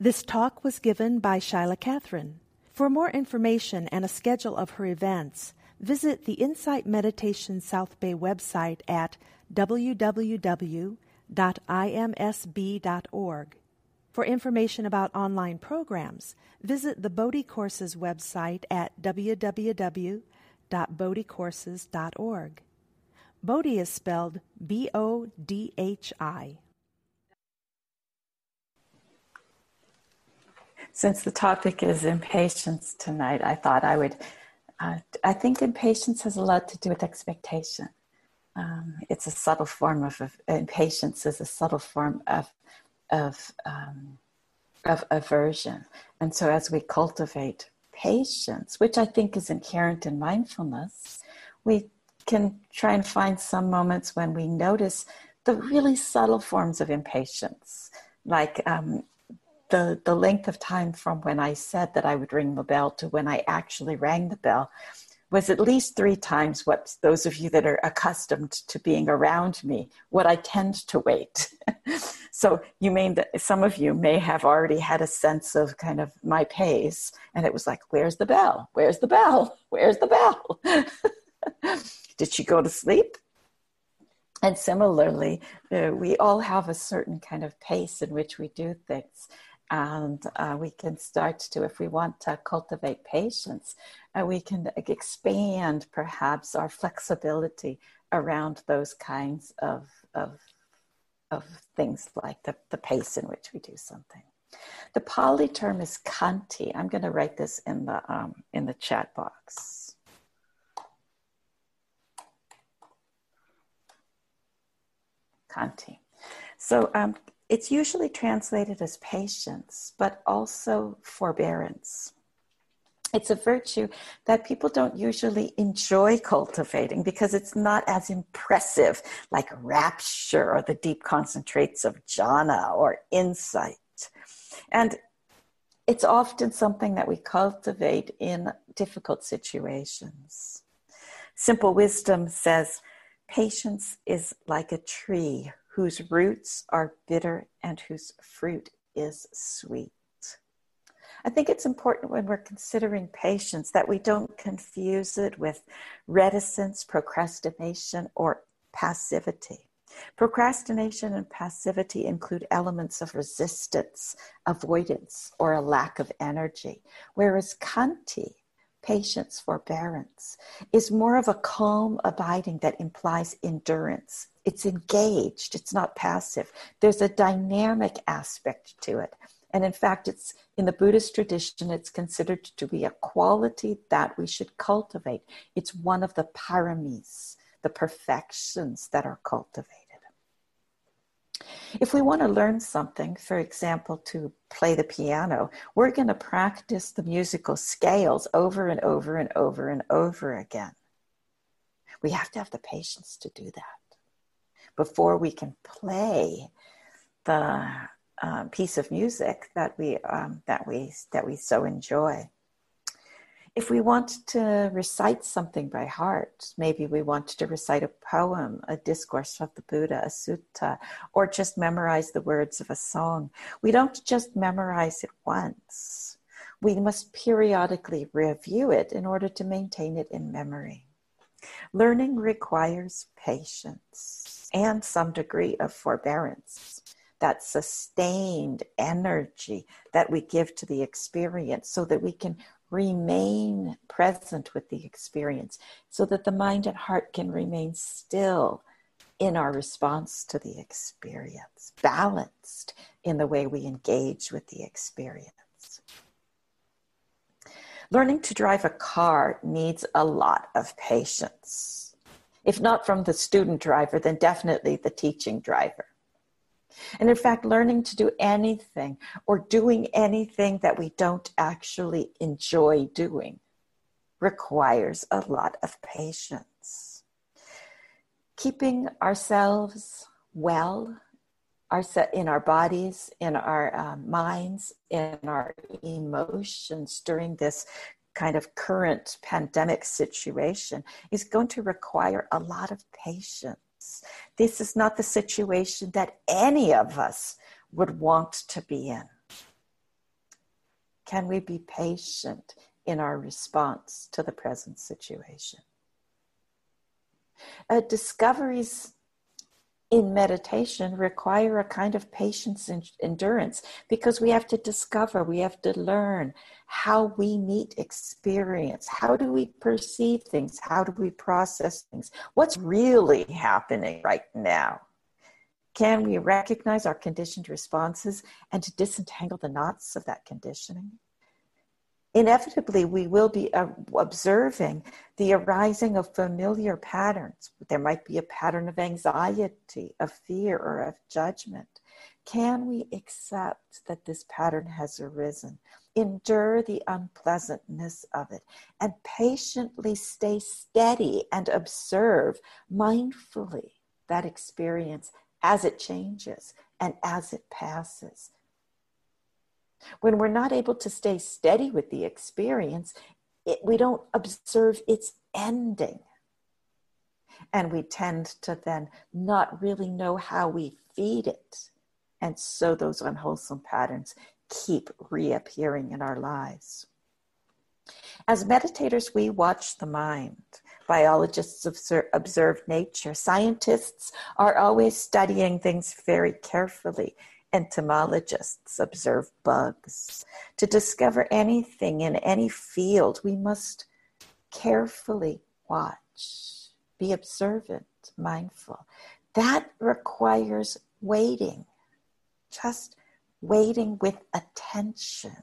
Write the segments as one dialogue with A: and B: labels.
A: This talk was given by Shaila Catherine. For more information and a schedule of her events, visit the Insight Meditation South Bay website at www.imsb.org. For information about online programs, visit the Bodhi Courses website at www.bodhicourses.org. Bodhi is spelled B O D H I.
B: Since the topic is impatience tonight, I thought I would. Uh, I think impatience has a lot to do with expectation. Um, it's a subtle form of, of, impatience is a subtle form of of um, of aversion, and so as we cultivate patience, which I think is inherent in mindfulness, we can try and find some moments when we notice the really subtle forms of impatience, like um, the, the length of time from when I said that I would ring the bell to when I actually rang the bell was at least three times what those of you that are accustomed to being around me, what I tend to wait. so you mean that some of you may have already had a sense of kind of my pace, and it was like, where's the bell? Where's the bell? Where's the bell? Did she go to sleep? And similarly, uh, we all have a certain kind of pace in which we do things and uh, we can start to, if we want to cultivate patience, uh, we can expand perhaps our flexibility around those kinds of, of, of things like the, the pace in which we do something. The Pali term is khanti. I'm going to write this in the, um, in the chat box. Khanti. So um, it's usually translated as patience, but also forbearance. It's a virtue that people don't usually enjoy cultivating because it's not as impressive like rapture or the deep concentrates of jhana or insight. And it's often something that we cultivate in difficult situations. Simple wisdom says patience is like a tree whose roots are bitter and whose fruit is sweet. I think it's important when we're considering patience that we don't confuse it with reticence, procrastination, or passivity. Procrastination and passivity include elements of resistance, avoidance, or a lack of energy, whereas khanti, patience, forbearance, is more of a calm abiding that implies endurance, it's engaged, it's not passive. There's a dynamic aspect to it. And in fact, it's in the Buddhist tradition, it's considered to be a quality that we should cultivate. It's one of the paramis, the perfections that are cultivated. If we want to learn something, for example, to play the piano, we're going to practice the musical scales over and over and over and over again. We have to have the patience to do that before we can play the uh, piece of music that we um, that we that we so enjoy. If we want to recite something by heart, maybe we want to recite a poem, a discourse of the Buddha, a sutta, or just memorize the words of a song. We don't just memorize it once. We must periodically review it in order to maintain it in memory. Learning requires patience and some degree of forbearance, that sustained energy that we give to the experience so that we can remain present with the experience, so that the mind and heart can remain still in our response to the experience, balanced in the way we engage with the experience. Learning to drive a car needs a lot of patience if not from the student driver, then definitely the teaching driver. And in fact, learning to do anything or doing anything that we don't actually enjoy doing requires a lot of patience. Keeping ourselves well our in our bodies, in our uh, minds, in our emotions during this kind of current pandemic situation is going to require a lot of patience. This is not the situation that any of us would want to be in. Can we be patient in our response to the present situation? Uh, discoveries in meditation require a kind of patience and endurance because we have to discover, we have to learn how we meet experience. How do we perceive things? How do we process things? What's really happening right now? Can we recognize our conditioned responses and to disentangle the knots of that conditioning? Inevitably we will be uh, observing the arising of familiar patterns. There might be a pattern of anxiety, of fear, or of judgment. Can we accept that this pattern has arisen, endure the unpleasantness of it, and patiently stay steady and observe mindfully that experience as it changes and as it passes? When we're not able to stay steady with the experience, it, we don't observe its ending. And we tend to then not really know how we feed it. And so those unwholesome patterns keep reappearing in our lives. As meditators, we watch the mind. Biologists observe, observe nature. Scientists are always studying things very carefully entomologists observe bugs. To discover anything in any field, we must carefully watch, be observant, mindful. That requires waiting, just waiting with attention.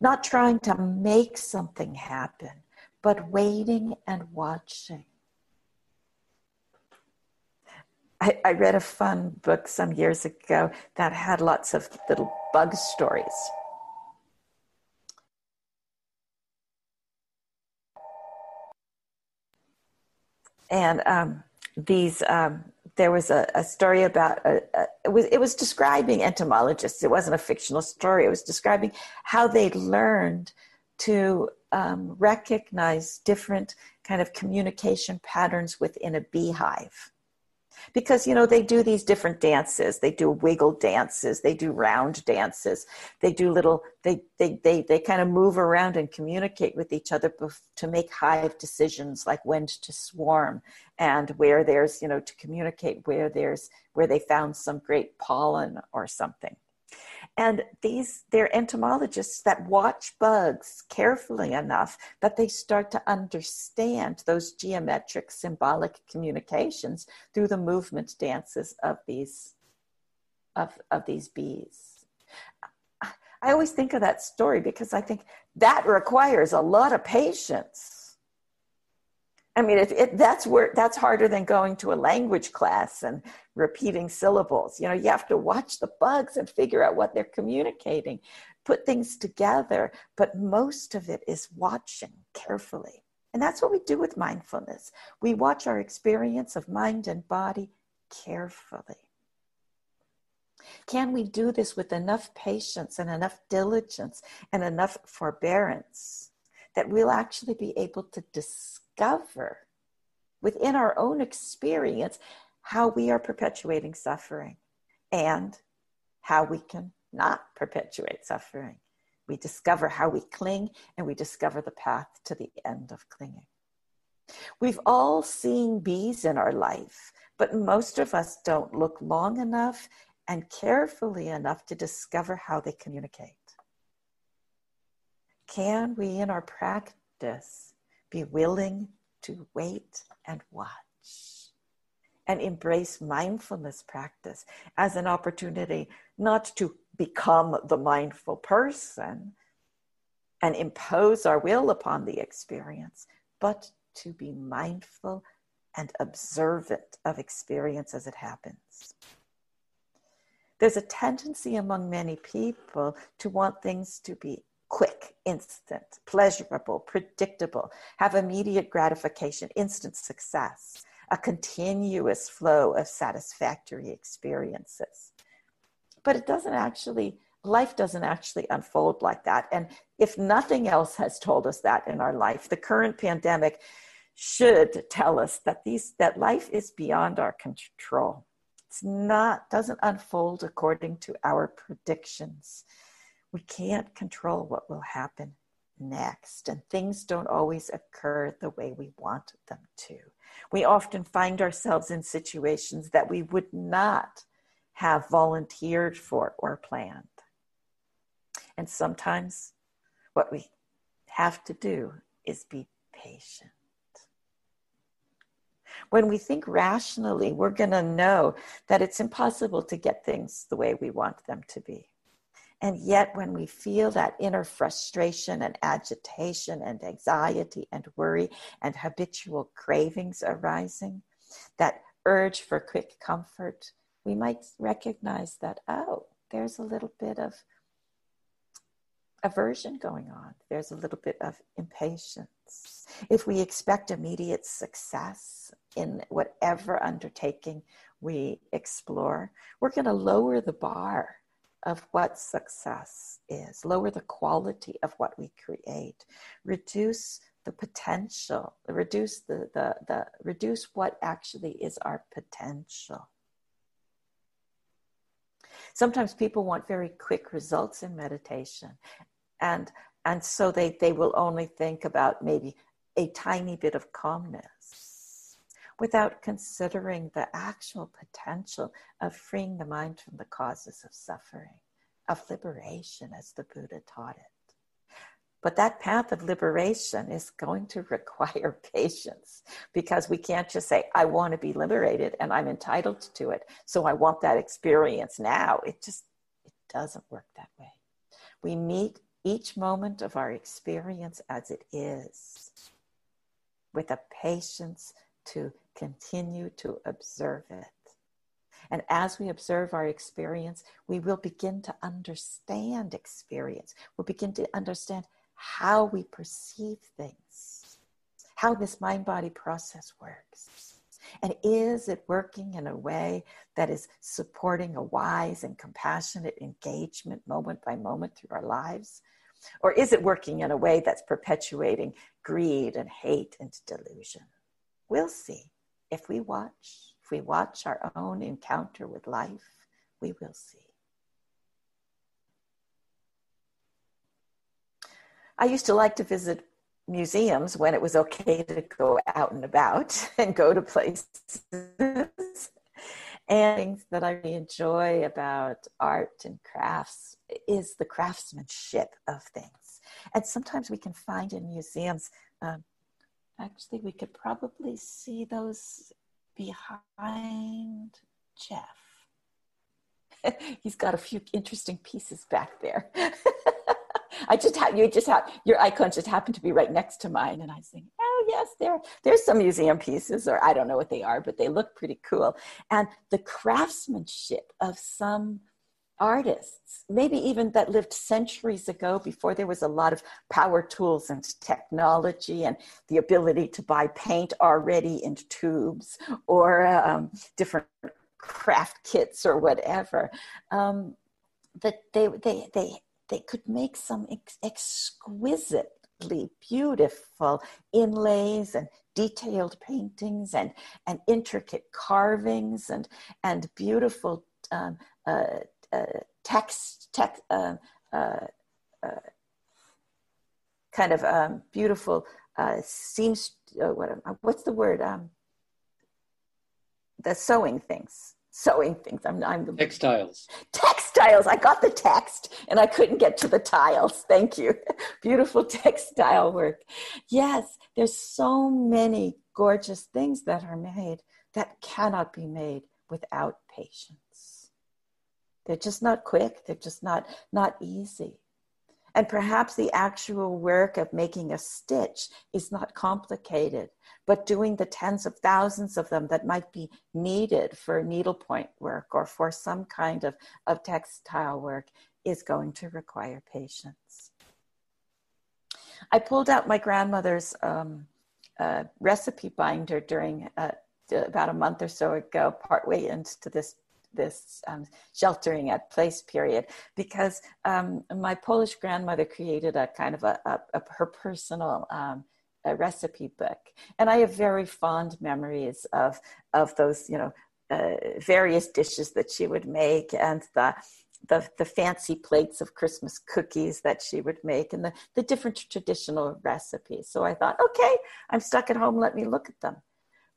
B: Not trying to make something happen, but waiting and watching. I, I read a fun book some years ago that had lots of little bug stories. And um, these, um, there was a, a story about a, a, it was it was describing entomologists. It wasn't a fictional story. It was describing how they learned to um, recognize different kind of communication patterns within a beehive because you know they do these different dances. They do wiggle dances. They do round dances. They do little they they they, they kind of move around and communicate with each other to make hive decisions like when to swarm and where there's you know to communicate where there's where they found some great pollen or something and these, they're entomologists that watch bugs carefully enough that they start to understand those geometric symbolic communications through the movement dances of these, of, of these bees. I always think of that story because I think that requires a lot of patience I mean, it, it, that's where that's harder than going to a language class and repeating syllables. You know, you have to watch the bugs and figure out what they're communicating, put things together. But most of it is watching carefully. And that's what we do with mindfulness. We watch our experience of mind and body carefully. Can we do this with enough patience and enough diligence and enough forbearance that we'll actually be able to discover? Discover within our own experience how we are perpetuating suffering and how we can not perpetuate suffering. We discover how we cling and we discover the path to the end of clinging. We've all seen bees in our life, but most of us don't look long enough and carefully enough to discover how they communicate. Can we, in our practice, be willing to wait and watch and embrace mindfulness practice as an opportunity not to become the mindful person and impose our will upon the experience, but to be mindful and observant of experience as it happens. There's a tendency among many people to want things to be quick, instant, pleasurable, predictable, have immediate gratification, instant success, a continuous flow of satisfactory experiences. But it doesn't actually, life doesn't actually unfold like that. And if nothing else has told us that in our life, the current pandemic should tell us that these that life is beyond our control. It's not doesn't unfold according to our predictions We can't control what will happen next, and things don't always occur the way we want them to. We often find ourselves in situations that we would not have volunteered for or planned. And sometimes what we have to do is be patient. When we think rationally, we're going to know that it's impossible to get things the way we want them to be. And yet, when we feel that inner frustration and agitation and anxiety and worry and habitual cravings arising, that urge for quick comfort, we might recognize that, oh, there's a little bit of aversion going on. There's a little bit of impatience. If we expect immediate success in whatever undertaking we explore, we're going to lower the bar of what success is, lower the quality of what we create, reduce the potential, reduce the, the, the reduce what actually is our potential. Sometimes people want very quick results in meditation and and so they they will only think about maybe a tiny bit of calmness without considering the actual potential of freeing the mind from the causes of suffering of liberation as the buddha taught it but that path of liberation is going to require patience because we can't just say, I want to be liberated and I'm entitled to it. So I want that experience now. It just it doesn't work that way. We meet each moment of our experience as it is with a patience to continue to observe it. And as we observe our experience, we will begin to understand experience. We'll begin to understand how we perceive things, how this mind body process works. And is it working in a way that is supporting a wise and compassionate engagement moment by moment through our lives? Or is it working in a way that's perpetuating greed and hate and delusion? We'll see. If we watch, if we watch our own encounter with life, we will see. I used to like to visit museums when it was okay to go out and about and go to places. and things that I enjoy about art and crafts is the craftsmanship of things. And sometimes we can find in museums, um, actually, we could probably see those behind Jeff. He's got a few interesting pieces back there. I just had you just had your icon just happened to be right next to mine, and I thinking, oh yes, there there's some museum pieces, or I don't know what they are, but they look pretty cool. And the craftsmanship of some artists, maybe even that lived centuries ago before there was a lot of power tools and technology and the ability to buy paint already in tubes or um, different craft kits or whatever. Um, that they, they, they they could make some ex- exquisitely beautiful inlays and detailed paintings and, and intricate carvings and, and beautiful um, uh, text, text um, uh, uh, kind of um, beautiful uh, seams. Uh, what, what's the word? Um, the sewing things sewing things. I'm, I'm the
C: textiles.
B: Textiles. I got the text and I couldn't get to the tiles. Thank you. Beautiful textile work. Yes, there's so many gorgeous things that are made that cannot be made without patience. They're just not quick. They're just not not easy. And perhaps the actual work of making a stitch is not complicated, but doing the tens of thousands of them that might be needed for needlepoint work or for some kind of, of textile work is going to require patience. I pulled out my grandmother's um, uh, recipe binder during uh, about a month or so ago, partway into this this um, sheltering at place period because um, my Polish grandmother created a kind of a, a, a her personal um, a recipe book, and I have very fond memories of of those you know uh, various dishes that she would make and the the, the fancy plates of Christmas cookies that she would make and the, the different traditional recipes. So I thought, okay, I'm stuck at home, let me look at them.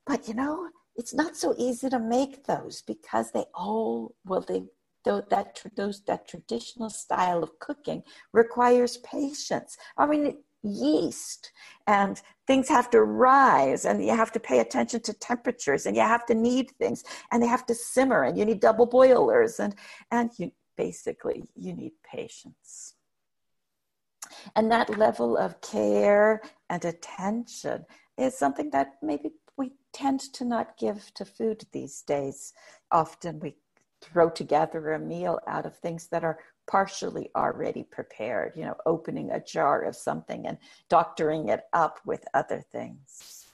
B: But you know, it's not so easy to make those because they all, well, they, that, those, that traditional style of cooking requires patience. I mean, yeast and things have to rise and you have to pay attention to temperatures and you have to knead things and they have to simmer and you need double boilers and and you basically you need patience and that level of care and attention is something that maybe tend to not give to food these days often we throw together a meal out of things that are partially already prepared, you know, opening a jar of something and doctoring it up with other things.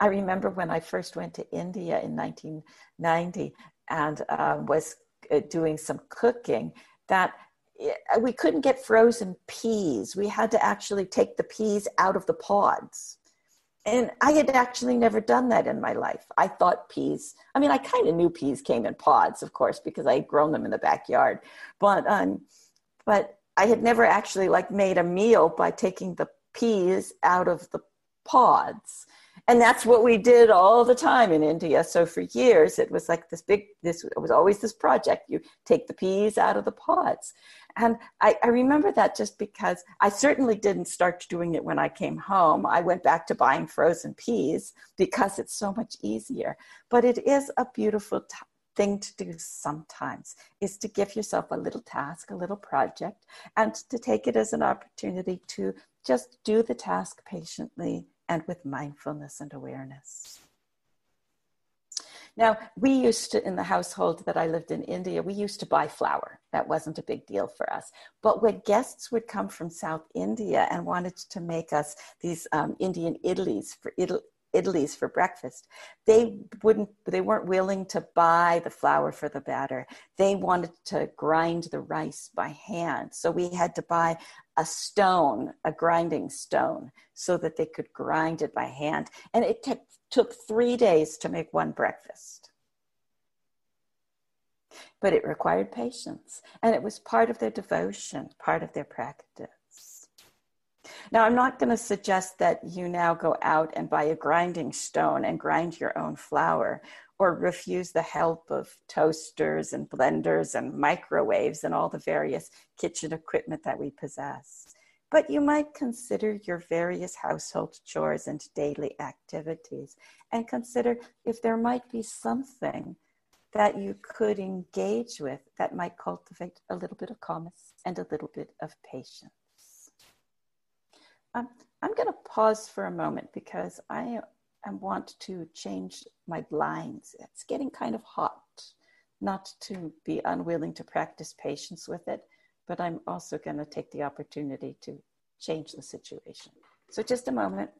B: I remember when I first went to India in 1990 and uh, was uh, doing some cooking that uh, we couldn't get frozen peas. We had to actually take the peas out of the pods and I had actually never done that in my life. I thought peas, I mean, I kind of knew peas came in pods, of course, because I had grown them in the backyard. But, um, but I had never actually like made a meal by taking the peas out of the pods. And that's what we did all the time in India. So for years, it was like this big, this it was always this project. You take the peas out of the pods. And I, I, remember that just because I certainly didn't start doing it when I came home. I went back to buying frozen peas because it's so much easier. But it is a beautiful t- thing to do sometimes is to give yourself a little task, a little project, and to take it as an opportunity to just do the task patiently and with mindfulness and awareness. Now, we used to, in the household that I lived in India, we used to buy flour. That wasn't a big deal for us. But when guests would come from South India and wanted to make us these um, Indian idlis for idlis for breakfast, they wouldn't, they weren't willing to buy the flour for the batter. They wanted to grind the rice by hand. So we had to buy a stone, a grinding stone, so that they could grind it by hand. And it took took three days to make one breakfast. But it required patience, and it was part of their devotion, part of their practice. Now, I'm not going to suggest that you now go out and buy a grinding stone and grind your own flour or refuse the help of toasters and blenders and microwaves and all the various kitchen equipment that we possess but you might consider your various household chores and daily activities and consider if there might be something that you could engage with that might cultivate a little bit of calmness and a little bit of patience. Um, I'm going to pause for a moment because I, I want to change my blinds. It's getting kind of hot, not to be unwilling to practice patience with it, but I'm also going to take the opportunity to change the situation. So, just a moment.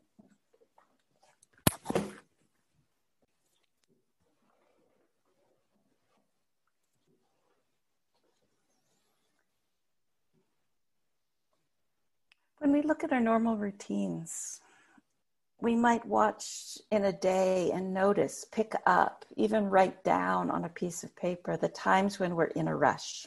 B: When we look at our normal routines, we might watch in a day and notice, pick up, even write down on a piece of paper the times when we're in a rush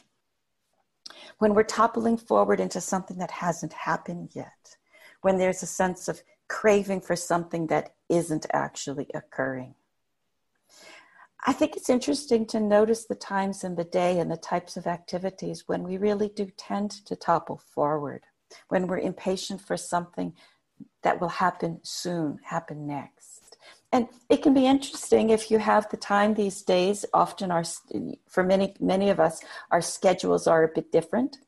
B: when we're toppling forward into something that hasn't happened yet, when there's a sense of craving for something that isn't actually occurring. I think it's interesting to notice the times in the day and the types of activities when we really do tend to topple forward, when we're impatient for something that will happen soon, happen next. And it can be interesting if you have the time these days. Often, our for many many of us, our schedules are a bit different,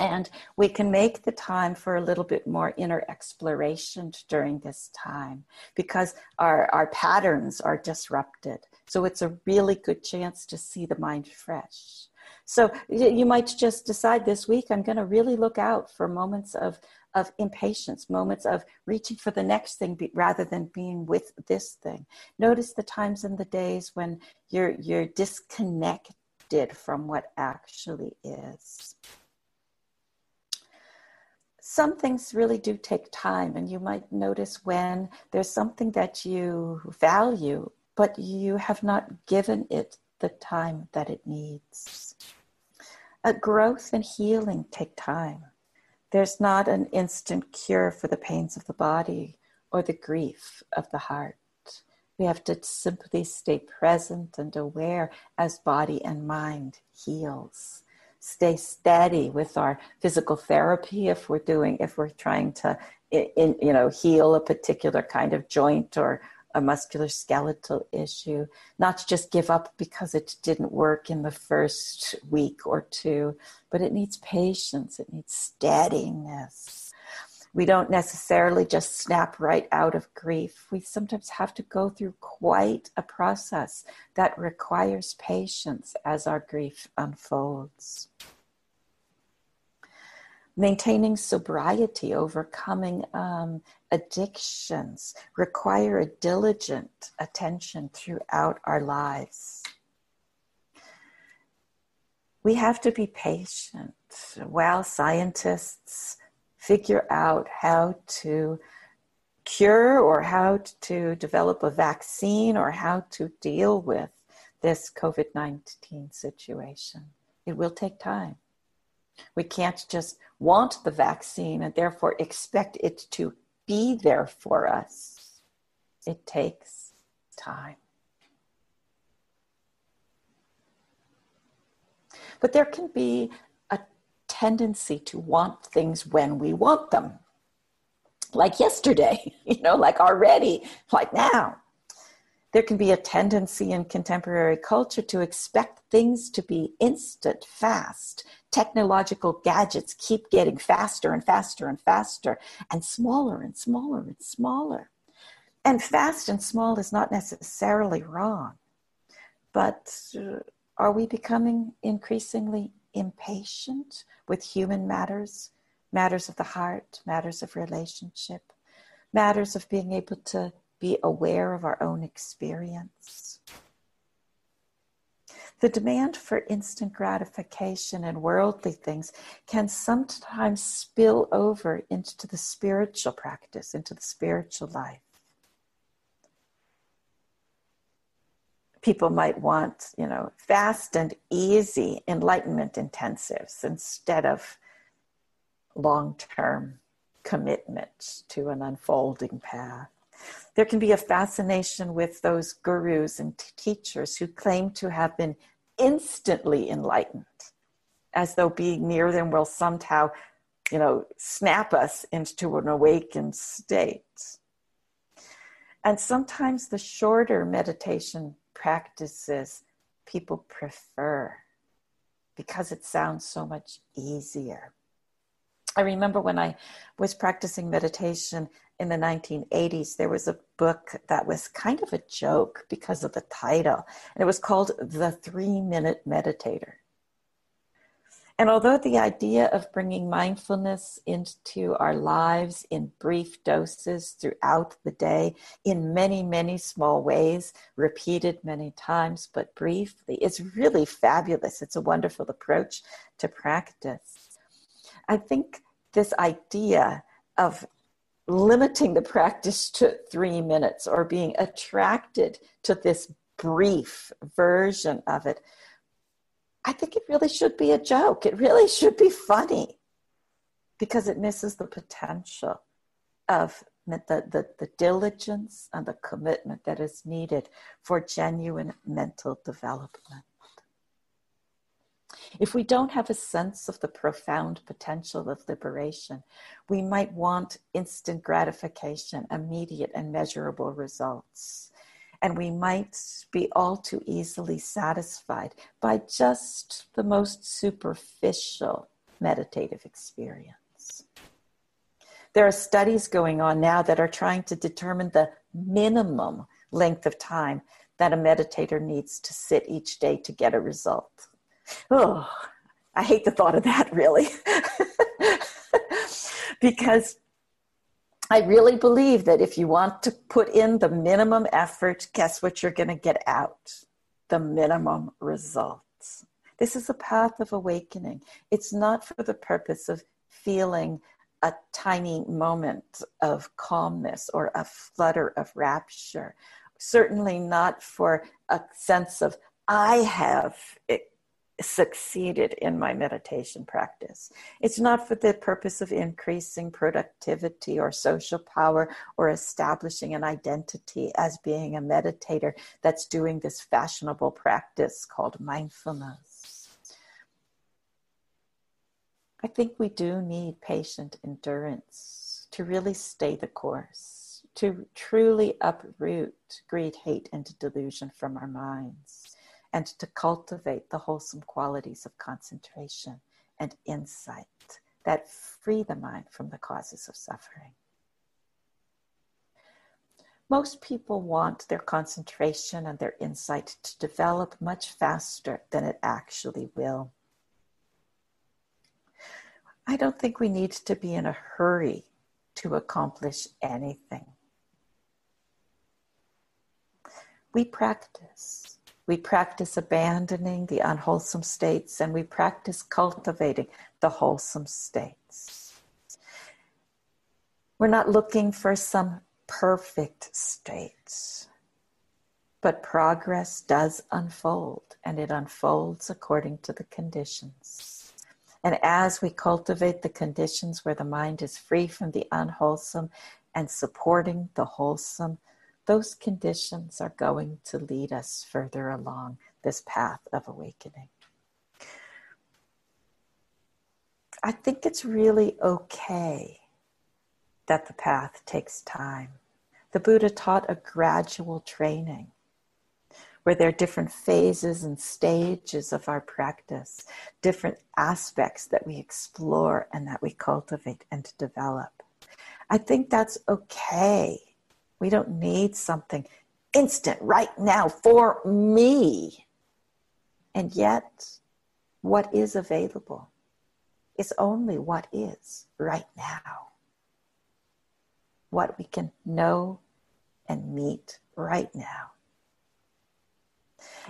B: and we can make the time for a little bit more inner exploration during this time because our our patterns are disrupted. So it's a really good chance to see the mind fresh. So you might just decide this week, I'm going to really look out for moments of of impatience, moments of reaching for the next thing rather than being with this thing. Notice the times and the days when you're you're disconnected from what actually is. Some things really do take time, and you might notice when there's something that you value, but you have not given it the time that it needs. A growth and healing take time. There's not an instant cure for the pains of the body or the grief of the heart. We have to simply stay present and aware as body and mind heals. Stay steady with our physical therapy if we're doing, if we're trying to, in, you know, heal a particular kind of joint or a musculoskeletal issue. Not to just give up because it didn't work in the first week or two, but it needs patience. It needs steadiness we don't necessarily just snap right out of grief. We sometimes have to go through quite a process that requires patience as our grief unfolds. Maintaining sobriety, overcoming um, addictions require a diligent attention throughout our lives. We have to be patient. While scientists figure out how to cure or how to develop a vaccine or how to deal with this COVID 19 situation. It will take time. We can't just want the vaccine and therefore expect it to be there for us. It takes time. But there can be a tendency to want things when we want them. Like yesterday, you know, like already, like now. There can be a tendency in contemporary culture to expect things to be instant, fast. Technological gadgets keep getting faster and faster and faster, and smaller and smaller and smaller. And fast and small is not necessarily wrong. But uh, are we becoming increasingly impatient with human matters, matters of the heart, matters of relationship, matters of being able to be aware of our own experience. The demand for instant gratification and worldly things can sometimes spill over into the spiritual practice, into the spiritual life. people might want, you know, fast and easy enlightenment intensives instead of long term commitment to an unfolding path. There can be a fascination with those gurus and t- teachers who claim to have been instantly enlightened, as though being near them will somehow, you know, snap us into an awakened state. And sometimes the shorter meditation practices people prefer because it sounds so much easier. I remember when I was practicing meditation in the 1980s, there was a book that was kind of a joke because of the title, and it was called The Three Minute Meditator. And although the idea of bringing mindfulness into our lives in brief doses throughout the day, in many, many small ways, repeated many times, but briefly, is really fabulous. It's a wonderful approach to practice. I think this idea of limiting the practice to three minutes or being attracted to this brief version of it I think it really should be a joke. It really should be funny because it misses the potential of the, the, the diligence and the commitment that is needed for genuine mental development. If we don't have a sense of the profound potential of liberation, we might want instant gratification, immediate and measurable results and we might be all too easily satisfied by just the most superficial meditative experience. There are studies going on now that are trying to determine the minimum length of time that a meditator needs to sit each day to get a result. Oh, I hate the thought of that, really. because I really believe that if you want to put in the minimum effort, guess what you're going to get out? The minimum results. This is a path of awakening. It's not for the purpose of feeling a tiny moment of calmness or a flutter of rapture. Certainly not for a sense of, I have succeeded in my meditation practice. It's not for the purpose of increasing productivity or social power or establishing an identity as being a meditator that's doing this fashionable practice called mindfulness. I think we do need patient endurance to really stay the course, to truly uproot greed, hate, and delusion from our minds and to cultivate the wholesome qualities of concentration and insight that free the mind from the causes of suffering. Most people want their concentration and their insight to develop much faster than it actually will. I don't think we need to be in a hurry to accomplish anything. We practice we practice abandoning the unwholesome states and we practice cultivating the wholesome states. We're not looking for some perfect states, but progress does unfold and it unfolds according to the conditions. And as we cultivate the conditions where the mind is free from the unwholesome and supporting the wholesome, those conditions are going to lead us further along this path of awakening. I think it's really okay that the path takes time. The Buddha taught a gradual training where there are different phases and stages of our practice, different aspects that we explore and that we cultivate and develop. I think that's okay we don't need something instant right now for me. And yet, what is available is only what is right now. What we can know and meet right now.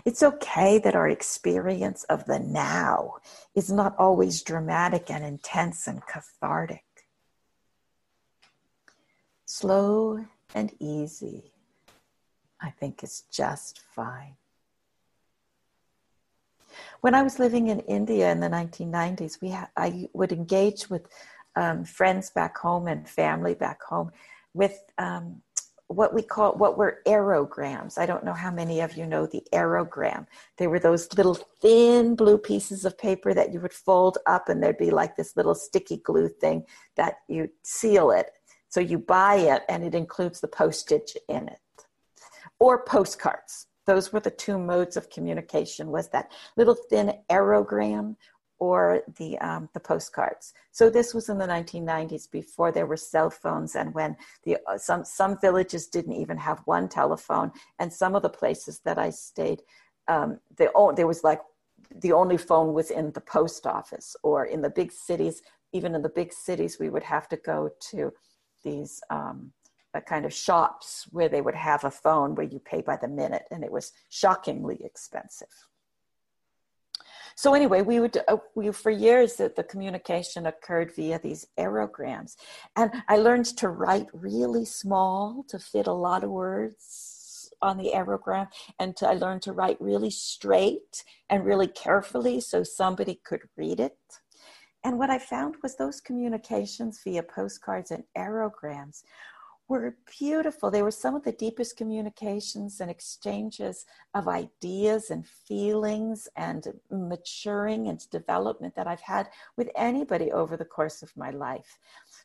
B: It's okay that our experience of the now is not always dramatic and intense and cathartic. Slow and easy, I think is just fine. When I was living in India in the 1990s, we ha- I would engage with um, friends back home and family back home with um, what we call what were aerograms. I don't know how many of you know the aerogram. They were those little thin blue pieces of paper that you would fold up, and there'd be like this little sticky glue thing that you seal it so you buy it and it includes the postage in it. Or postcards. Those were the two modes of communication was that little thin aerogram or the um, the postcards. So this was in the 1990s before there were cell phones and when the uh, some some villages didn't even have one telephone and some of the places that I stayed um, the, oh, there was like the only phone was in the post office or in the big cities even in the big cities we would have to go to these um, kind of shops where they would have a phone where you pay by the minute, and it was shockingly expensive. So anyway, we would uh, we for years that the communication occurred via these aerograms, and I learned to write really small to fit a lot of words on the aerogram, and to, I learned to write really straight and really carefully so somebody could read it. And what I found was those communications via postcards and aerograms were beautiful. They were some of the deepest communications and exchanges of ideas and feelings and maturing and development that I've had with anybody over the course of my life.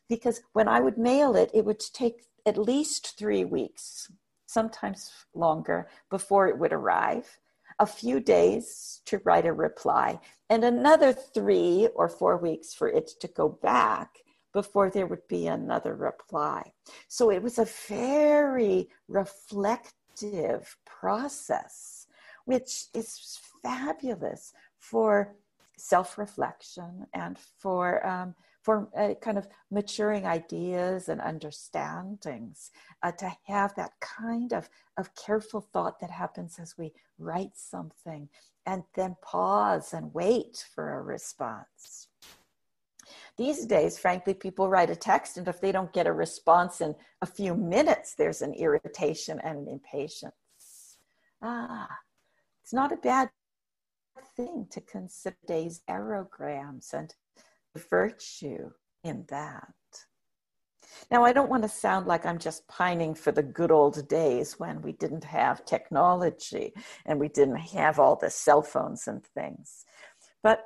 B: Because when I would mail it, it would take at least three weeks, sometimes longer, before it would arrive a few days to write a reply, and another three or four weeks for it to go back before there would be another reply. So it was a very reflective process, which is fabulous for self reflection and for um, for uh, kind of maturing ideas and understandings, uh, to have that kind of, of careful thought that happens as we write something and then pause and wait for a response. These days, frankly, people write a text, and if they don't get a response in a few minutes, there's an irritation and an impatience. Ah, it's not a bad thing to consider days aerograms and virtue in that. Now, I don't want to sound like I'm just pining for the good old days when we didn't have technology and we didn't have all the cell phones and things. But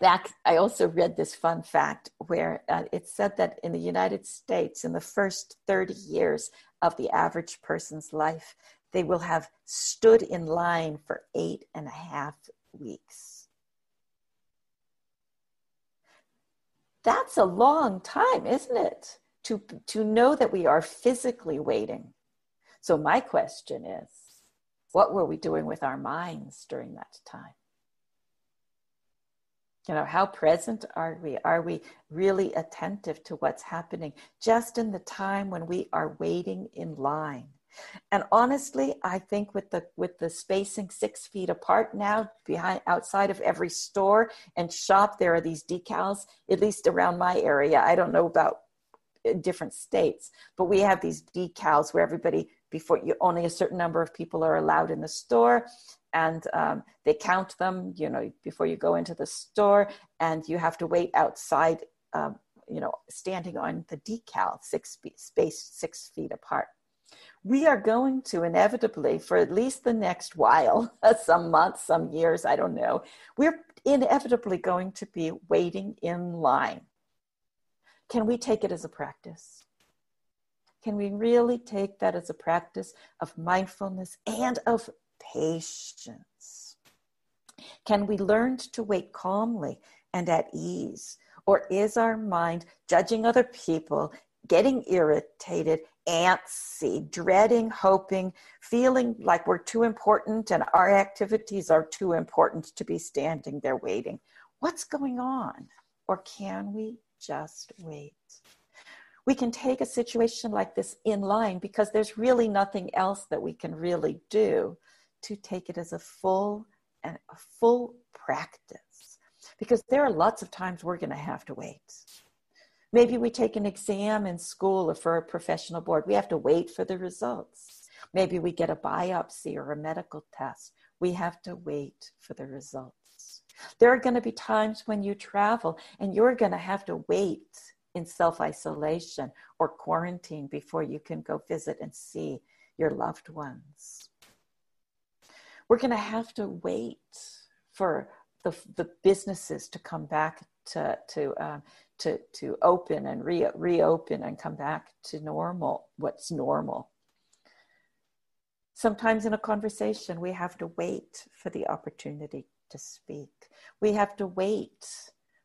B: back, I also read this fun fact where uh, it said that in the United States, in the first 30 years of the average person's life, they will have stood in line for eight and a half weeks. That's a long time, isn't it? To, to know that we are physically waiting. So, my question is what were we doing with our minds during that time? You know, how present are we? Are we really attentive to what's happening just in the time when we are waiting in line? And honestly, I think with the with the spacing six feet apart now, behind outside of every store and shop, there are these decals. At least around my area, I don't know about different states, but we have these decals where everybody before you only a certain number of people are allowed in the store. And um, they count them you know before you go into the store. And you have to wait outside um, you know standing on the decal six feet spaced six feet apart we are going to inevitably, for at least the next while, some months, some years, I don't know, we're inevitably going to be waiting in line. Can we take it as a practice? Can we really take that as a practice of mindfulness and of patience? Can we learn to wait calmly and at ease? Or is our mind judging other people, getting irritated, antsy, dreading, hoping, feeling like we're too important and our activities are too important to be standing there waiting. What's going on? Or can we just wait? We can take a situation like this in line because there's really nothing else that we can really do to take it as a full and a full practice. Because there are lots of times we're going to have to wait Maybe we take an exam in school or for a professional board. We have to wait for the results. Maybe we get a biopsy or a medical test. We have to wait for the results. There are going to be times when you travel and you're going to have to wait in self isolation or quarantine before you can go visit and see your loved ones. We're going to have to wait for the, the businesses to come back to, to um, to to open and re- reopen and come back to normal what's normal. Sometimes in a conversation we have to wait for the opportunity to speak. We have to wait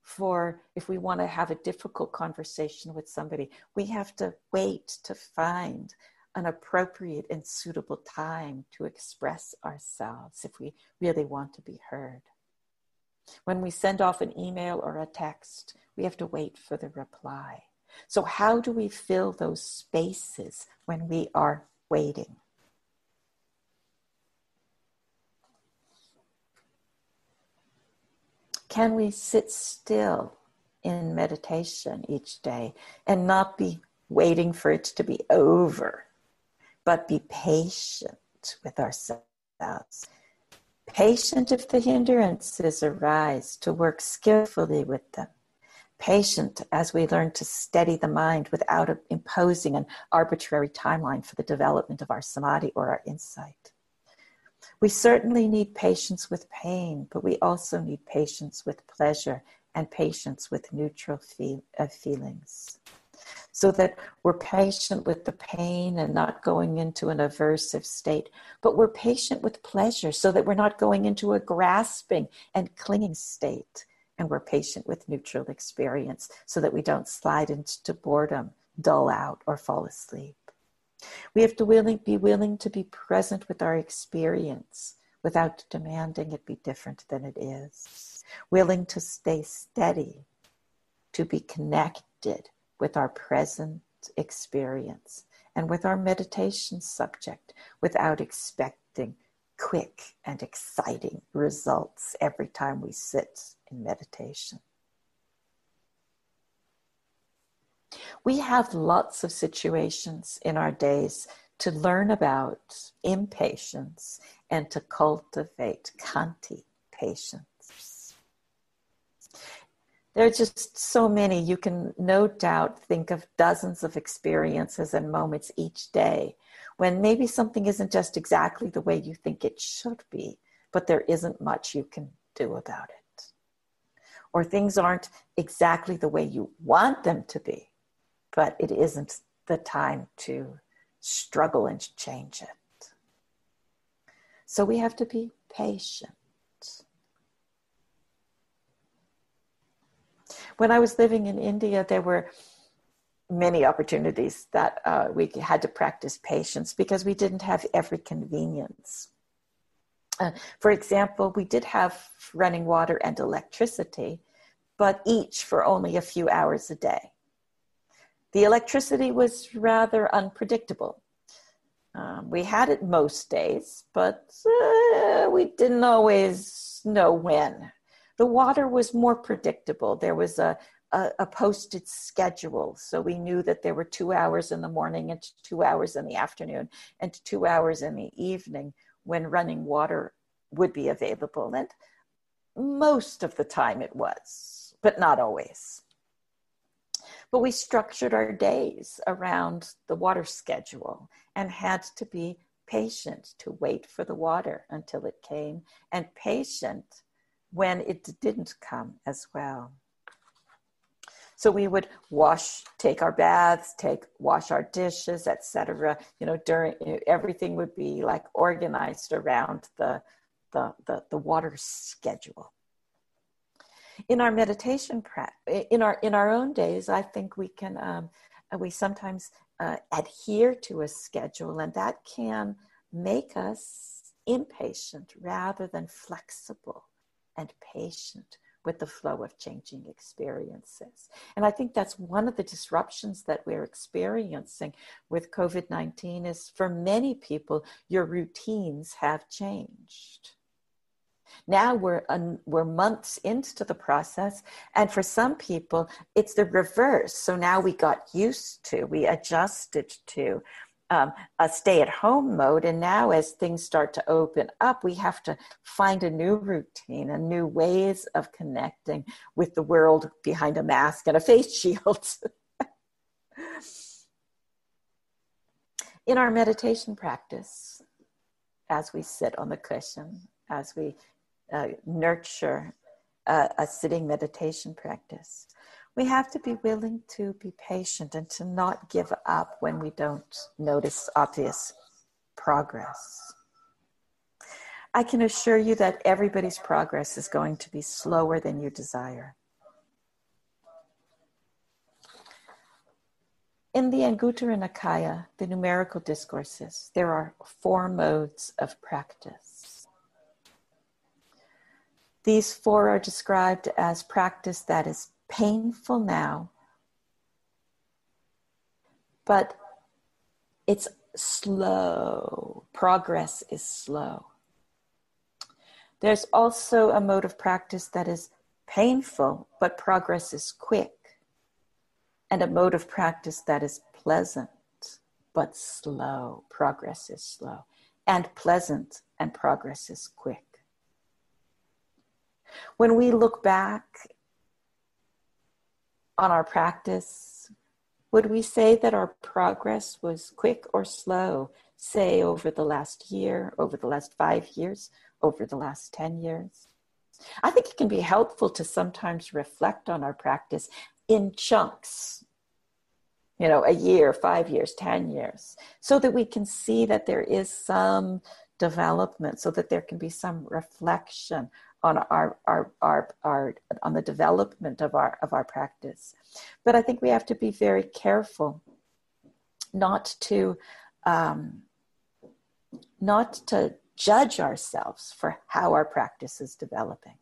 B: for if we want to have a difficult conversation with somebody we have to wait to find an appropriate and suitable time to express ourselves if we really want to be heard when we send off an email or a text, we have to wait for the reply. So, how do we fill those spaces when we are waiting? Can we sit still in meditation each day and not be waiting for it to be over, but be patient with ourselves Patient if the hindrances arise, to work skillfully with them. Patient as we learn to steady the mind without imposing an arbitrary timeline for the development of our samadhi or our insight. We certainly need patience with pain, but we also need patience with pleasure and patience with neutral feel, uh, feelings so that we're patient with the pain and not going into an aversive state, but we're patient with pleasure so that we're not going into a grasping and clinging state. And we're patient with neutral experience so that we don't slide into boredom, dull out, or fall asleep. We have to willing, be willing to be present with our experience without demanding it be different than it is. Willing to stay steady, to be connected with our present experience and with our meditation subject without expecting quick and exciting results every time we sit in meditation. We have lots of situations in our days to learn about impatience and to cultivate khanti patience. There are just so many. You can no doubt think of dozens of experiences and moments each day when maybe something isn't just exactly the way you think it should be, but there isn't much you can do about it. Or things aren't exactly the way you want them to be, but it isn't the time to struggle and change it. So we have to be patient. When I was living in India, there were many opportunities that uh, we had to practice patience because we didn't have every convenience. Uh, for example, we did have running water and electricity, but each for only a few hours a day. The electricity was rather unpredictable. Um, we had it most days, but uh, we didn't always know when. The water was more predictable. There was a, a, a, posted schedule. So we knew that there were two hours in the morning and two hours in the afternoon and two hours in the evening when running water would be available. And most of the time it was, but not always. But we structured our days around the water schedule and had to be patient to wait for the water until it came and patient when it didn't come as well. So we would wash, take our baths, take wash our dishes, etc. You know, during everything would be like organized around the the the, the water schedule. In our meditation practice, in our in our own days, I think we can um, we sometimes uh, adhere to a schedule, and that can make us impatient rather than flexible and patient with the flow of changing experiences. And I think that's one of the disruptions that we're experiencing with COVID 19 is for many people, your routines have changed. Now we're un, we're months into the process, and for some people, it's the reverse. So now we got used to, we adjusted to um, a stay at home mode. And now, as things start to open up, we have to find a new routine and new ways of connecting with the world behind a mask and a face shield. In our meditation practice, as we sit on the cushion, as we uh, nurture uh, a sitting meditation practice, we have to be willing to be patient and to not give up when we don't notice obvious progress. I can assure you that everybody's progress is going to be slower than you desire. In the Anguttara Nikaya, the numerical discourses, there are four modes of practice. These four are described as practice that is painful now, but it's slow. Progress is slow. There's also a mode of practice that is painful, but progress is quick, and a mode of practice that is pleasant, but slow. Progress is slow, and pleasant, and progress is quick. When we look back on our practice, would we say that our progress was quick or slow, say over the last year, over the last five years, over the last 10 years? I think it can be helpful to sometimes reflect on our practice in chunks, you know, a year, five years, 10 years, so that we can see that there is some development, so that there can be some reflection on our, our, our, our, on the development of our, of our practice. But I think we have to be very careful not to, um, not to judge ourselves for how our practice is developing.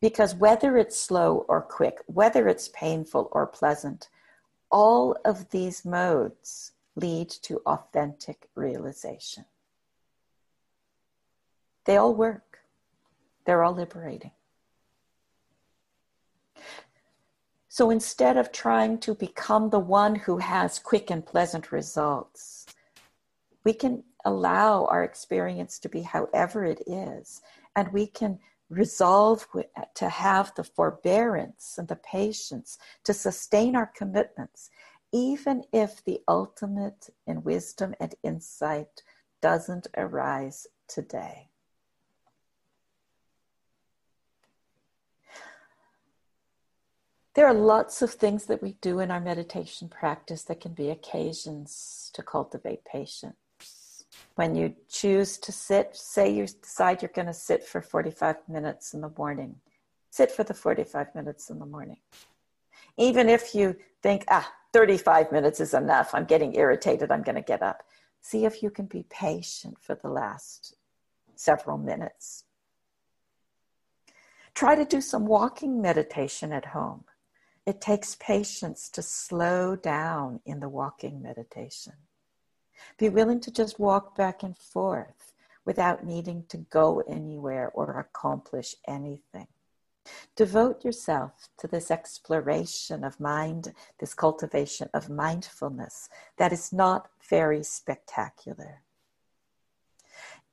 B: Because whether it's slow or quick, whether it's painful or pleasant, all of these modes lead to authentic realization. They all work. They're all liberating. So instead of trying to become the one who has quick and pleasant results, we can allow our experience to be however it is, and we can resolve to have the forbearance and the patience to sustain our commitments, even if the ultimate in wisdom and insight doesn't arise today. There are lots of things that we do in our meditation practice that can be occasions to cultivate patience. When you choose to sit, say you decide you're going to sit for 45 minutes in the morning, sit for the 45 minutes in the morning. Even if you think, ah, 35 minutes is enough, I'm getting irritated, I'm going to get up. See if you can be patient for the last several minutes. Try to do some walking meditation at home. It takes patience to slow down in the walking meditation. Be willing to just walk back and forth without needing to go anywhere or accomplish anything. Devote yourself to this exploration of mind, this cultivation of mindfulness that is not very spectacular.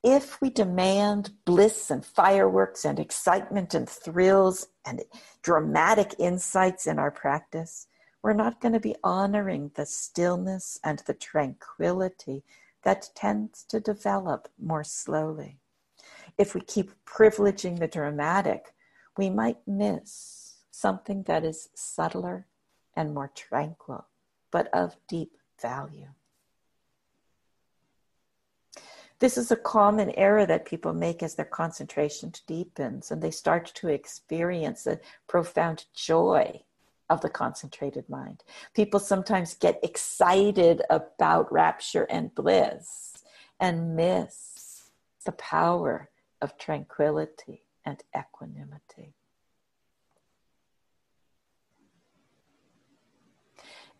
B: If we demand bliss and fireworks and excitement and thrills and dramatic insights in our practice, we're not going to be honoring the stillness and the tranquility that tends to develop more slowly. If we keep privileging the dramatic, we might miss something that is subtler and more tranquil, but of deep value. This is a common error that people make as their concentration deepens and they start to experience a profound joy of the concentrated mind. People sometimes get excited about rapture and bliss and miss the power of tranquility and equanimity.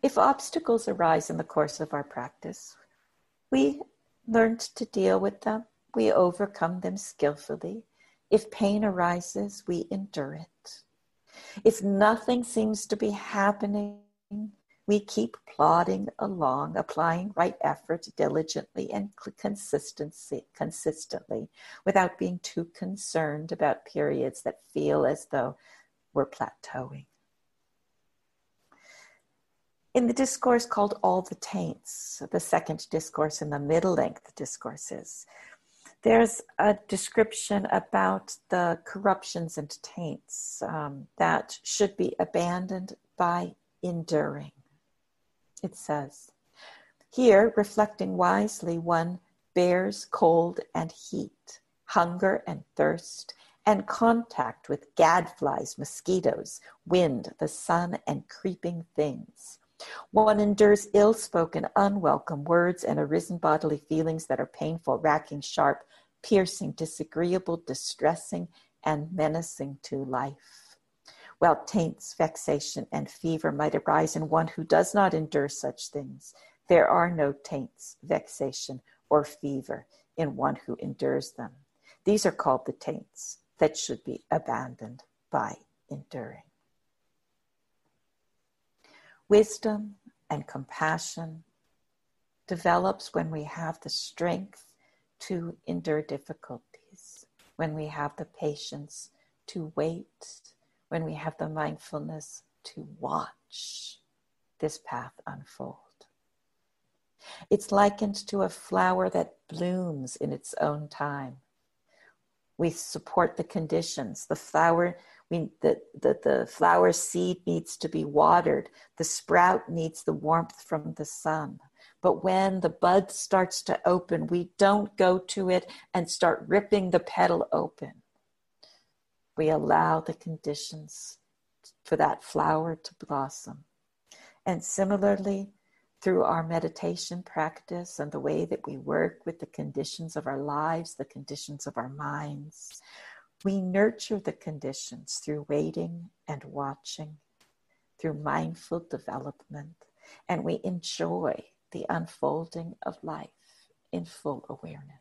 B: If obstacles arise in the course of our practice, we learned to deal with them. We overcome them skillfully. If pain arises, we endure it. If nothing seems to be happening, we keep plodding along, applying right effort diligently and consistency, consistently without being too concerned about periods that feel as though we're plateauing in the discourse called All the Taints, the second discourse in the middle length discourses, there's a description about the corruptions and taints um, that should be abandoned by enduring. It says, here, reflecting wisely, one bears cold and heat, hunger and thirst, and contact with gadflies, mosquitoes, wind, the sun, and creeping things one endures ill spoken, unwelcome words and arisen bodily feelings that are painful, racking, sharp, piercing, disagreeable, distressing, and menacing to life. While taints, vexation, and fever might arise in one who does not endure such things, there are no taints, vexation, or fever in one who endures them. These are called the taints that should be abandoned by enduring. Wisdom and compassion develops when we have the strength to endure difficulties, when we have the patience to wait, when we have the mindfulness to watch this path unfold. It's likened to a flower that blooms in its own time. We support the conditions. The flower mean, the, the, the flower seed needs to be watered. The sprout needs the warmth from the sun. But when the bud starts to open, we don't go to it and start ripping the petal open. We allow the conditions for that flower to blossom. And similarly, through our meditation practice and the way that we work with the conditions of our lives, the conditions of our minds, we nurture the conditions through waiting and watching, through mindful development, and we enjoy the unfolding of life in full awareness.